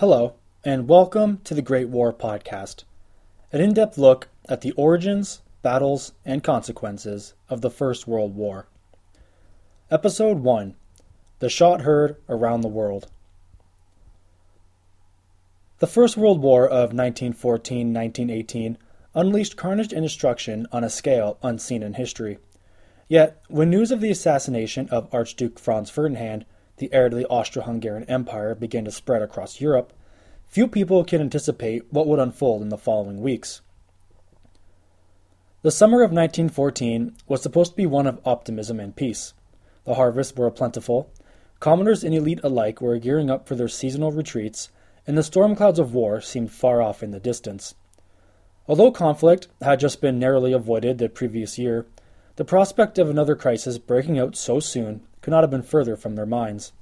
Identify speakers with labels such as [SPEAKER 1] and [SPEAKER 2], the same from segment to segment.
[SPEAKER 1] Hello, and welcome to the Great War Podcast, an in depth look at the origins, battles, and consequences of the First World War. Episode 1 The Shot Heard Around the World. The First World War of 1914 1918 unleashed carnage and destruction on a scale unseen in history. Yet, when news of the assassination of Archduke Franz Ferdinand, the heir to the Austro Hungarian Empire, began to spread across Europe, few people could anticipate what would unfold in the following weeks. The summer of 1914 was supposed to be one of optimism and peace. The harvests were plentiful, commoners and elite alike were gearing up for their seasonal retreats, and the storm clouds of war seemed far off in the distance. Although conflict had just been narrowly avoided the previous year, the prospect of another crisis breaking out so soon could not have been further from their minds.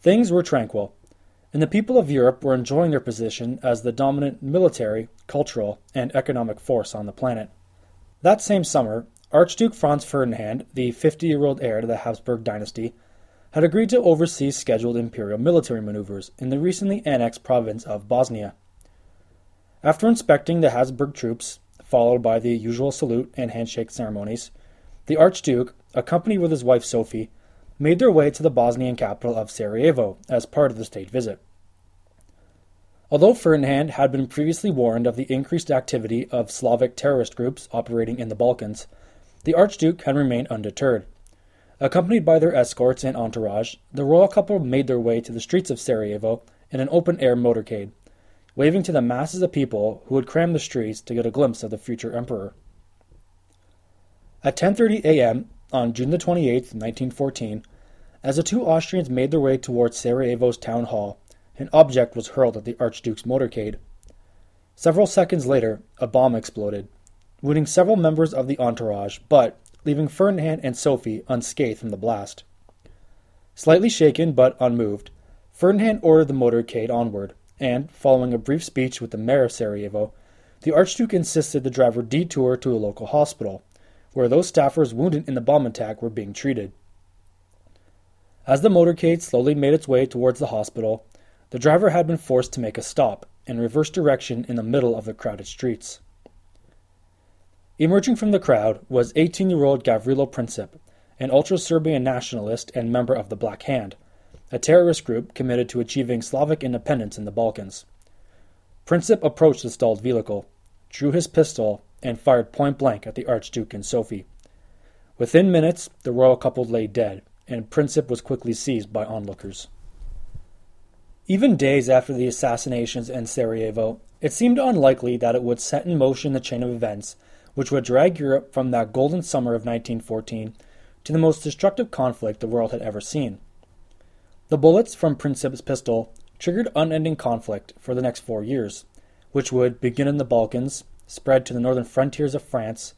[SPEAKER 1] Things were tranquil, and the people of Europe were enjoying their position as the dominant military, cultural, and economic force on the planet. That same summer, Archduke Franz Ferdinand, the 50 year old heir to the Habsburg dynasty, had agreed to oversee scheduled imperial military maneuvers in the recently annexed province of Bosnia. After inspecting the Habsburg troops, followed by the usual salute and handshake ceremonies, the Archduke, accompanied with his wife Sophie, made their way to the Bosnian capital of Sarajevo as part of the state visit. Although Ferdinand had been previously warned of the increased activity of Slavic terrorist groups operating in the Balkans, the Archduke had remained undeterred. Accompanied by their escorts and entourage, the royal couple made their way to the streets of Sarajevo in an open air motorcade, waving to the masses of people who had crammed the streets to get a glimpse of the future emperor. At 10:30 a.m. on June the 28th, 1914, as the two Austrians made their way towards Sarajevo's town hall, an object was hurled at the Archduke's motorcade. Several seconds later, a bomb exploded, wounding several members of the entourage, but leaving Ferdinand and Sophie unscathed from the blast. Slightly shaken but unmoved, Ferdinand ordered the motorcade onward, and, following a brief speech with the mayor of Sarajevo, the Archduke insisted the driver detour to a local hospital, where those staffers wounded in the bomb attack were being treated. As the motorcade slowly made its way towards the hospital, the driver had been forced to make a stop and reverse direction in the middle of the crowded streets. Emerging from the crowd was 18 year old Gavrilo Princip, an ultra Serbian nationalist and member of the Black Hand, a terrorist group committed to achieving Slavic independence in the Balkans. Princip approached the stalled vehicle, drew his pistol, and fired point blank at the Archduke and Sophie. Within minutes, the royal couple lay dead, and Princip was quickly seized by onlookers. Even days after the assassinations in Sarajevo, it seemed unlikely that it would set in motion the chain of events which would drag Europe from that golden summer of 1914 to the most destructive conflict the world had ever seen. The bullets from Princip's pistol triggered unending conflict for the next four years, which would begin in the Balkans, spread to the northern frontiers of France,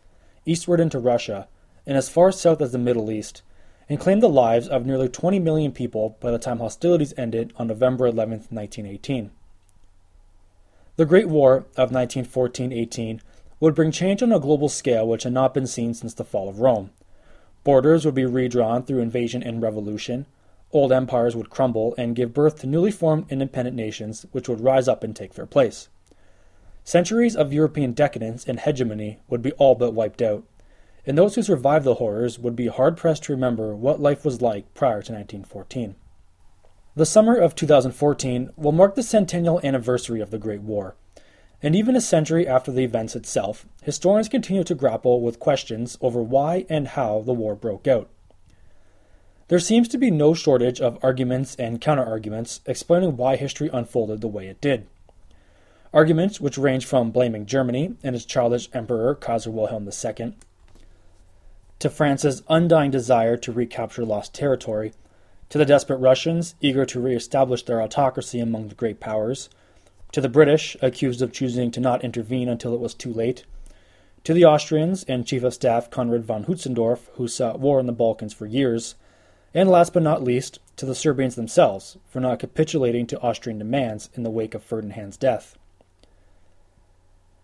[SPEAKER 1] eastward into Russia, and as far south as the Middle East, and claimed the lives of nearly 20 million people by the time hostilities ended on November 11, 1918. The Great War of 1914 18 would bring change on a global scale which had not been seen since the fall of Rome. Borders would be redrawn through invasion and revolution. Old empires would crumble and give birth to newly formed independent nations which would rise up and take their place. Centuries of European decadence and hegemony would be all but wiped out, and those who survived the horrors would be hard pressed to remember what life was like prior to 1914. The summer of 2014 will mark the centennial anniversary of the Great War. And even a century after the events itself, historians continue to grapple with questions over why and how the war broke out. There seems to be no shortage of arguments and counterarguments explaining why history unfolded the way it did. Arguments which range from blaming Germany and its childish emperor Kaiser Wilhelm II to France's undying desire to recapture lost territory, to the desperate Russians eager to re establish their autocracy among the great powers, to the British, accused of choosing to not intervene until it was too late, to the Austrians and Chief of Staff Konrad von Hötzendorf, who sought war in the Balkans for years, and last but not least, to the Serbians themselves for not capitulating to Austrian demands in the wake of Ferdinand's death.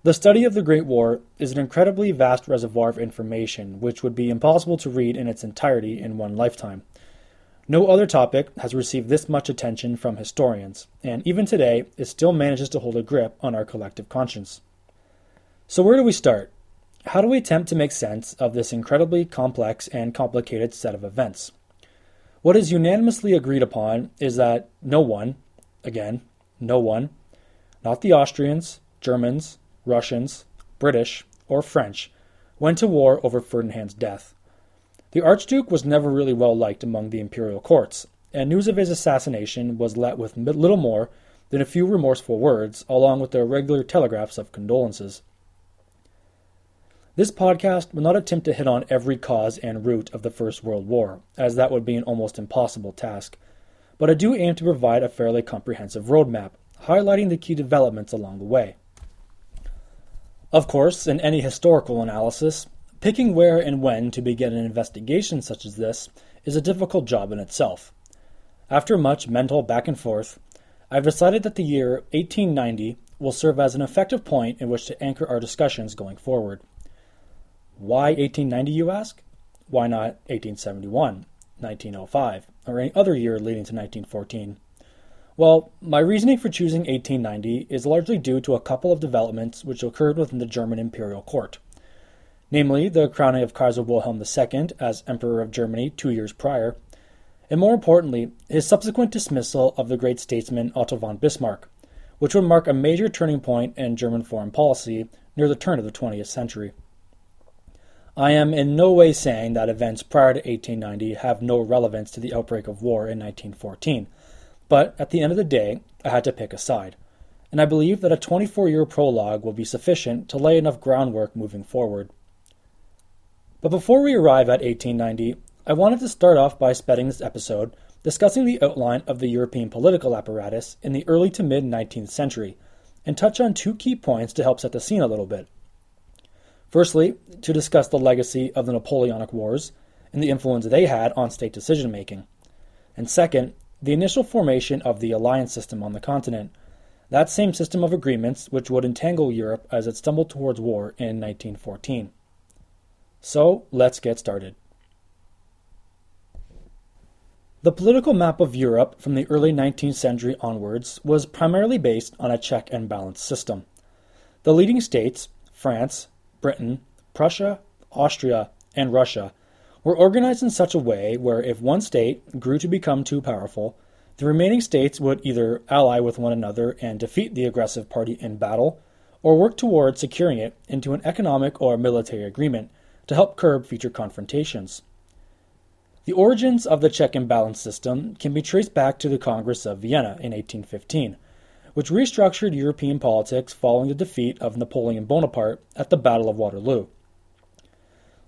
[SPEAKER 1] The study of the Great War is an incredibly vast reservoir of information which would be impossible to read in its entirety in one lifetime. No other topic has received this much attention from historians, and even today, it still manages to hold a grip on our collective conscience. So, where do we start? How do we attempt to make sense of this incredibly complex and complicated set of events? What is unanimously agreed upon is that no one, again, no one, not the Austrians, Germans, Russians, British, or French, went to war over Ferdinand's death. The Archduke was never really well liked among the imperial courts, and news of his assassination was let with little more than a few remorseful words, along with the regular telegraphs of condolences. This podcast will not attempt to hit on every cause and root of the First World War, as that would be an almost impossible task, but I do aim to provide a fairly comprehensive roadmap, highlighting the key developments along the way. Of course, in any historical analysis, Picking where and when to begin an investigation such as this is a difficult job in itself. After much mental back and forth, I've decided that the year 1890 will serve as an effective point in which to anchor our discussions going forward. Why 1890, you ask? Why not 1871, 1905, or any other year leading to 1914? Well, my reasoning for choosing 1890 is largely due to a couple of developments which occurred within the German imperial court namely the crowning of Kaiser Wilhelm II as Emperor of Germany two years prior, and more importantly, his subsequent dismissal of the great statesman Otto von Bismarck, which would mark a major turning point in German foreign policy near the turn of the 20th century. I am in no way saying that events prior to 1890 have no relevance to the outbreak of war in 1914, but at the end of the day, I had to pick a side, and I believe that a 24 year prologue will be sufficient to lay enough groundwork moving forward. But before we arrive at 1890, I wanted to start off by spending this episode discussing the outline of the European political apparatus in the early to mid 19th century, and touch on two key points to help set the scene a little bit. Firstly, to discuss the legacy of the Napoleonic Wars and the influence they had on state decision making. And second, the initial formation of the alliance system on the continent, that same system of agreements which would entangle Europe as it stumbled towards war in 1914. So let's get started. The political map of Europe from the early 19th century onwards was primarily based on a check and balance system. The leading states, France, Britain, Prussia, Austria, and Russia, were organized in such a way where if one state grew to become too powerful, the remaining states would either ally with one another and defeat the aggressive party in battle, or work toward securing it into an economic or military agreement to help curb future confrontations. The origins of the check and balance system can be traced back to the Congress of Vienna in 1815, which restructured European politics following the defeat of Napoleon Bonaparte at the Battle of Waterloo.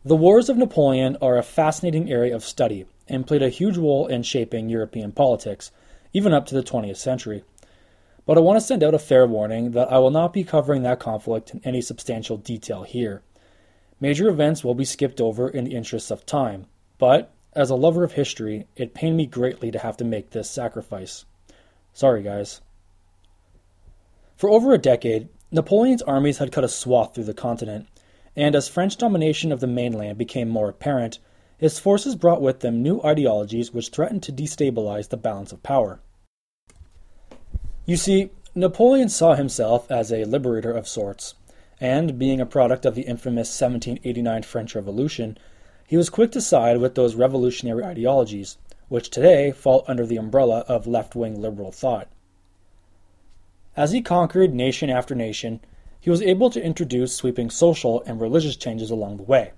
[SPEAKER 1] The Wars of Napoleon are a fascinating area of study and played a huge role in shaping European politics, even up to the 20th century. But I want to send out a fair warning that I will not be covering that conflict in any substantial detail here. Major events will be skipped over in the interests of time, but as a lover of history, it pained me greatly to have to make this sacrifice. Sorry, guys. For over a decade, Napoleon's armies had cut a swath through the continent, and as French domination of the mainland became more apparent, his forces brought with them new ideologies which threatened to destabilize the balance of power. You see, Napoleon saw himself as a liberator of sorts, and being a product of the infamous 1789 French Revolution, he was quick to side with those revolutionary ideologies, which today fall under the umbrella of left wing liberal thought. As he conquered nation after nation, he was able to introduce sweeping social and religious changes along the way.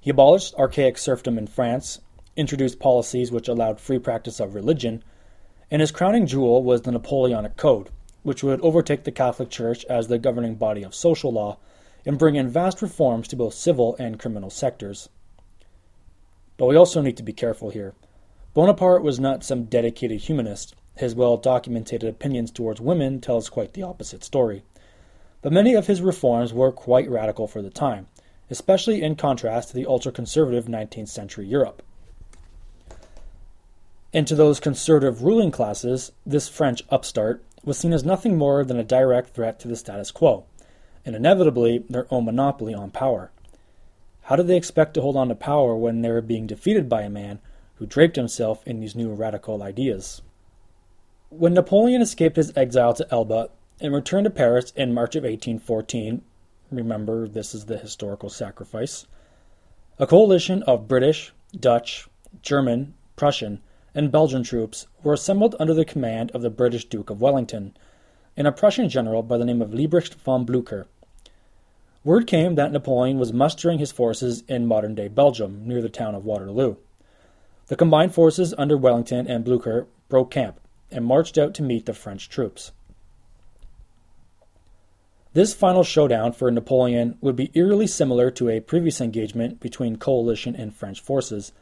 [SPEAKER 1] He abolished archaic serfdom in France, introduced policies which allowed free practice of religion, and his crowning jewel was the Napoleonic Code, which would overtake the Catholic Church as the governing body of social law and bring in vast reforms to both civil and criminal sectors. But we also need to be careful here. Bonaparte was not some dedicated humanist. His well documented opinions towards women tell us quite the opposite story. But many of his reforms were quite radical for the time, especially in contrast to the ultra conservative 19th century Europe. And to those conservative ruling classes, this French upstart was seen as nothing more than a direct threat to the status quo, and inevitably their own monopoly on power. How did they expect to hold on to power when they were being defeated by a man who draped himself in these new radical ideas. When Napoleon escaped his exile to Elba and returned to Paris in March of 1814, remember this is the historical sacrifice, a coalition of British, Dutch, German, Prussian, and Belgian troops were assembled under the command of the British Duke of Wellington and a Prussian general by the name of Liebrecht von Blücher. Word came that Napoleon was mustering his forces in modern day Belgium, near the town of Waterloo. The combined forces under Wellington and Blücher broke camp and marched out to meet the French troops. This final showdown for Napoleon would be eerily similar to a previous engagement between coalition and French forces,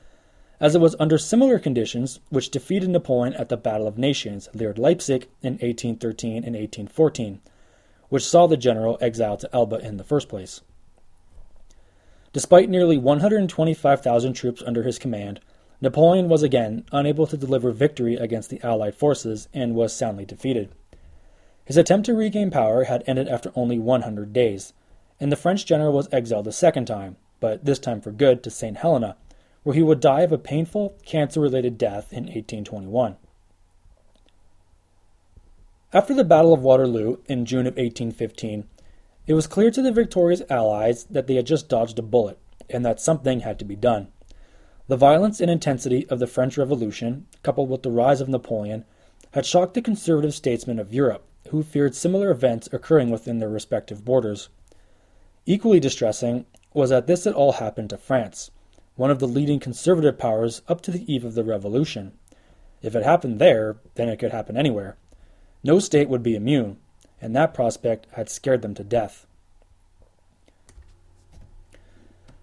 [SPEAKER 1] as it was under similar conditions which defeated Napoleon at the Battle of Nations near Leipzig in 1813 and 1814, which saw the general exiled to Elba in the first place. Despite nearly 125,000 troops under his command, Napoleon was again unable to deliver victory against the Allied forces and was soundly defeated. His attempt to regain power had ended after only 100 days, and the French general was exiled a second time, but this time for good to St. Helena, where he would die of a painful, cancer related death in 1821. After the Battle of Waterloo in June of 1815, it was clear to the victorious Allies that they had just dodged a bullet, and that something had to be done. The violence and intensity of the French Revolution, coupled with the rise of Napoleon, had shocked the conservative statesmen of Europe, who feared similar events occurring within their respective borders. Equally distressing was that this had all happened to France, one of the leading conservative powers up to the eve of the Revolution. If it happened there, then it could happen anywhere. No state would be immune, and that prospect had scared them to death.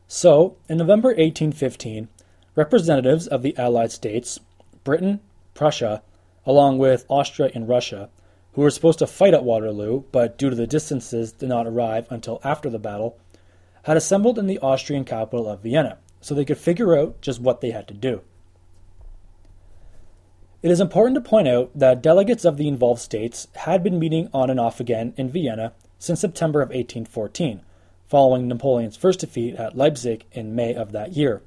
[SPEAKER 1] So, in November 1815, representatives of the Allied states, Britain, Prussia, along with Austria and Russia, who were supposed to fight at Waterloo, but due to the distances did not arrive until after the battle, had assembled in the Austrian capital of Vienna so they could figure out just what they had to do. It is important to point out that delegates of the involved states had been meeting on and off again in Vienna since September of 1814, following Napoleon's first defeat at Leipzig in May of that year.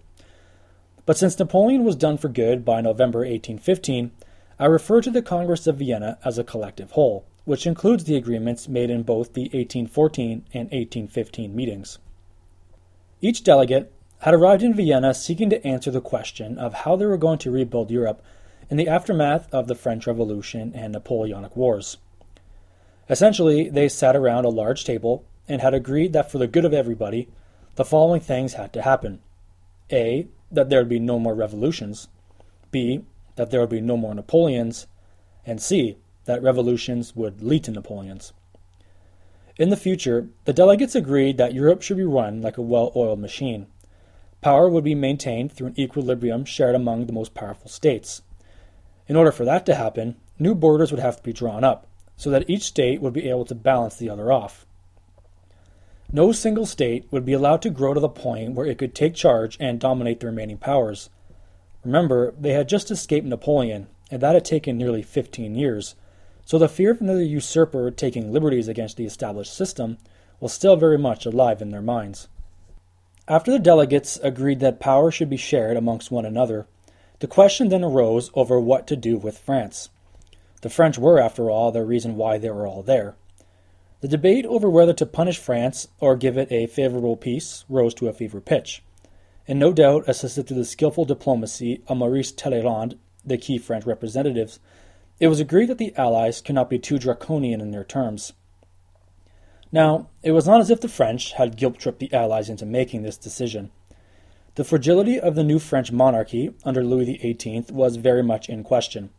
[SPEAKER 1] But since Napoleon was done for good by November 1815, I refer to the Congress of Vienna as a collective whole, which includes the agreements made in both the 1814 and 1815 meetings. Each delegate had arrived in Vienna seeking to answer the question of how they were going to rebuild Europe in the aftermath of the French Revolution and Napoleonic Wars. Essentially, they sat around a large table and had agreed that for the good of everybody, the following things had to happen A. That there would be no more revolutions, B. That there would be no more Napoleons, and C. That revolutions would lead to Napoleons. In the future, the delegates agreed that Europe should be run like a well oiled machine Power would be maintained through an equilibrium shared among the most powerful states. In order for that to happen, new borders would have to be drawn up, so that each state would be able to balance the other off. No single state would be allowed to grow to the point where it could take charge and dominate the remaining powers. Remember, they had just escaped Napoleon, and that had taken nearly 15 years, so the fear of another usurper taking liberties against the established system was still very much alive in their minds. After the delegates agreed that power should be shared amongst one another, the question then arose over what to do with France. The French were, after all, the reason why they were all there. The debate over whether to punish France or give it a favorable peace rose to a fever pitch, and no doubt assisted through the skillful diplomacy of Maurice Talleyrand, the key French representatives, it was agreed that the Allies could not be too draconian in their terms. Now, it was not as if the French had guilt tripped the Allies into making this decision. The fragility of the new French monarchy under Louis XVIII was very much in question.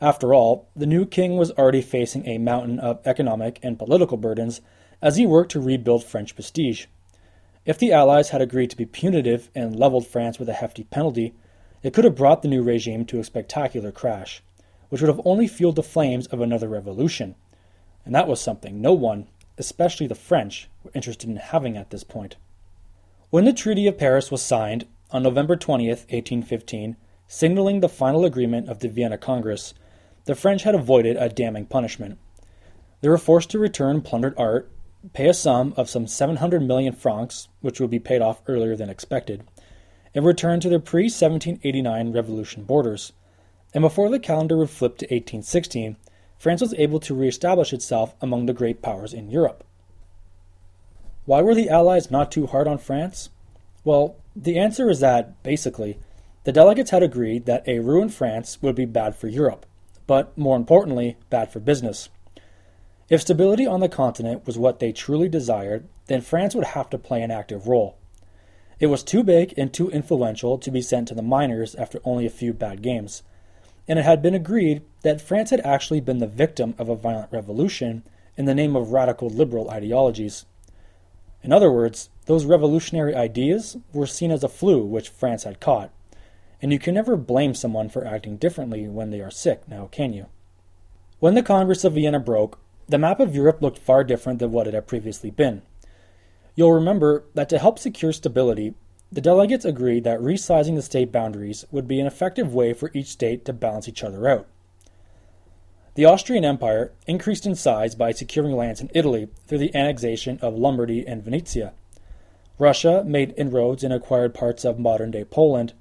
[SPEAKER 1] After all, the new king was already facing a mountain of economic and political burdens as he worked to rebuild French prestige. If the Allies had agreed to be punitive and leveled France with a hefty penalty, it could have brought the new regime to a spectacular crash, which would have only fueled the flames of another revolution. And that was something no one, especially the French, were interested in having at this point. When the Treaty of Paris was signed on November 20th, 1815, signaling the final agreement of the Vienna Congress, the French had avoided a damning punishment. They were forced to return plundered art, pay a sum of some 700 million francs, which would be paid off earlier than expected, and returned to their pre 1789 revolution borders. And before the calendar would flip to 1816, France was able to re-establish itself among the great powers in Europe. Why were the Allies not too hard on France? Well, the answer is that, basically, the delegates had agreed that a ruined France would be bad for Europe, but more importantly, bad for business. If stability on the continent was what they truly desired, then France would have to play an active role. It was too big and too influential to be sent to the minors after only a few bad games, and it had been agreed that France had actually been the victim of a violent revolution in the name of radical liberal ideologies. In other words, those revolutionary ideas were seen as a flu which France had caught, and you can never blame someone for acting differently when they are sick, now can you? When the Congress of Vienna broke, the map of Europe looked far different than what it had previously been. You'll remember that to help secure stability, the delegates agreed that resizing the state boundaries would be an effective way for each state to balance each other out. The Austrian Empire increased in size by securing lands in Italy through the annexation of Lombardy and Venetia. Russia made inroads and acquired parts of modern day Poland,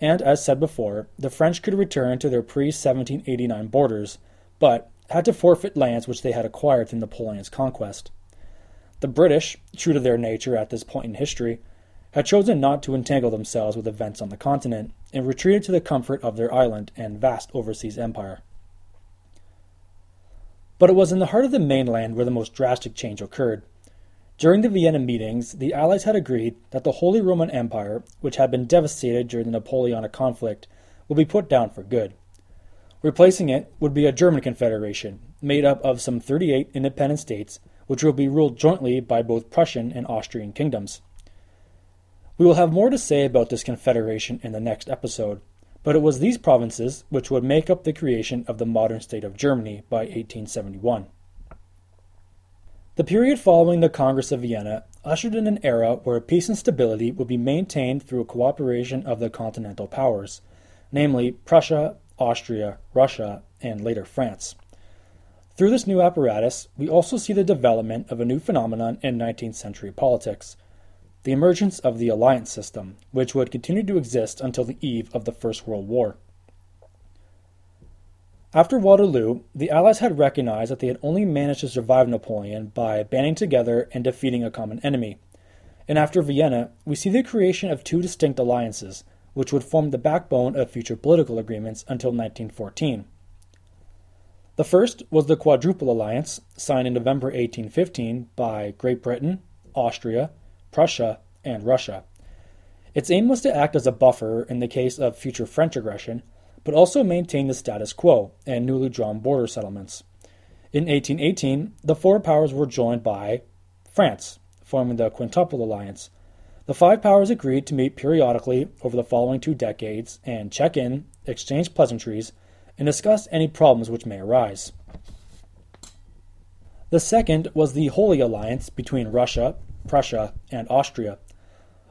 [SPEAKER 1] and as said before, the French could return to their pre 1789 borders, but had to forfeit lands which they had acquired through Napoleon's conquest. The British, true to their nature at this point in history, had chosen not to entangle themselves with events on the continent and retreated to the comfort of their island and vast overseas empire. But it was in the heart of the mainland where the most drastic change occurred. During the Vienna meetings, the Allies had agreed that the Holy Roman Empire, which had been devastated during the Napoleonic conflict, would be put down for good. Replacing it would be a German confederation, made up of some 38 independent states, which would be ruled jointly by both Prussian and Austrian kingdoms. We will have more to say about this confederation in the next episode, but it was these provinces which would make up the creation of the modern state of Germany by 1871. The period following the Congress of Vienna ushered in an era where peace and stability would be maintained through cooperation of the continental powers, namely Prussia, Austria, Russia, and later France. Through this new apparatus, we also see the development of a new phenomenon in 19th century politics the emergence of the alliance system, which would continue to exist until the eve of the First World War. After Waterloo, the Allies had recognized that they had only managed to survive Napoleon by banding together and defeating a common enemy. And after Vienna, we see the creation of two distinct alliances, which would form the backbone of future political agreements until 1914. The first was the Quadruple Alliance, signed in November 1815 by Great Britain, Austria, Prussia, and Russia. Its aim was to act as a buffer in the case of future French aggression, but also maintain the status quo and newly drawn border settlements. In 1818, the four powers were joined by France, forming the Quintuple Alliance. The five powers agreed to meet periodically over the following two decades and check in, exchange pleasantries, and discuss any problems which may arise. The second was the Holy Alliance between Russia, Prussia, and Austria.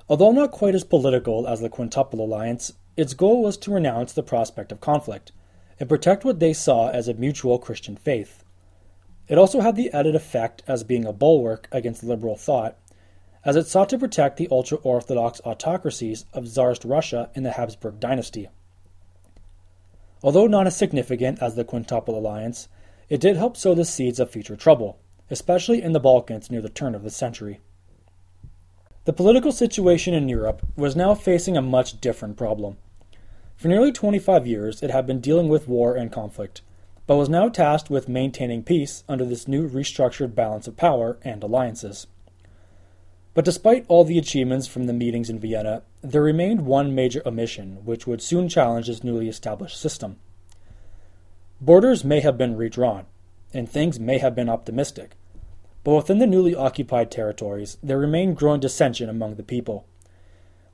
[SPEAKER 1] Although not quite as political as the Quintuple Alliance, its goal was to renounce the prospect of conflict and protect what they saw as a mutual Christian faith. It also had the added effect as being a bulwark against liberal thought, as it sought to protect the ultra Orthodox autocracies of Tsarist Russia and the Habsburg dynasty. Although not as significant as the Quintuple Alliance, it did help sow the seeds of future trouble, especially in the Balkans near the turn of the century. The political situation in Europe was now facing a much different problem. For nearly 25 years, it had been dealing with war and conflict, but was now tasked with maintaining peace under this new restructured balance of power and alliances. But despite all the achievements from the meetings in Vienna, there remained one major omission which would soon challenge this newly established system. Borders may have been redrawn, and things may have been optimistic, but within the newly occupied territories, there remained growing dissension among the people.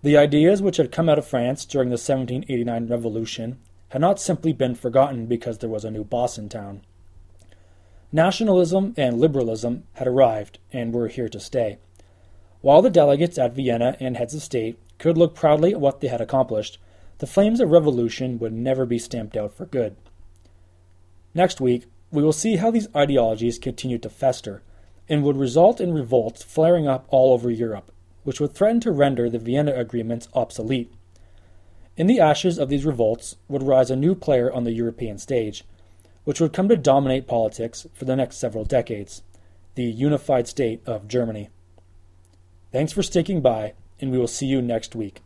[SPEAKER 1] The ideas which had come out of France during the 1789 revolution had not simply been forgotten because there was a new boss in town. Nationalism and liberalism had arrived and were here to stay. While the delegates at Vienna and heads of state could look proudly at what they had accomplished, the flames of revolution would never be stamped out for good. Next week, we will see how these ideologies continued to fester and would result in revolts flaring up all over Europe, which would threaten to render the Vienna agreements obsolete. In the ashes of these revolts would rise a new player on the European stage, which would come to dominate politics for the next several decades the unified state of Germany. Thanks for sticking by, and we will see you next week.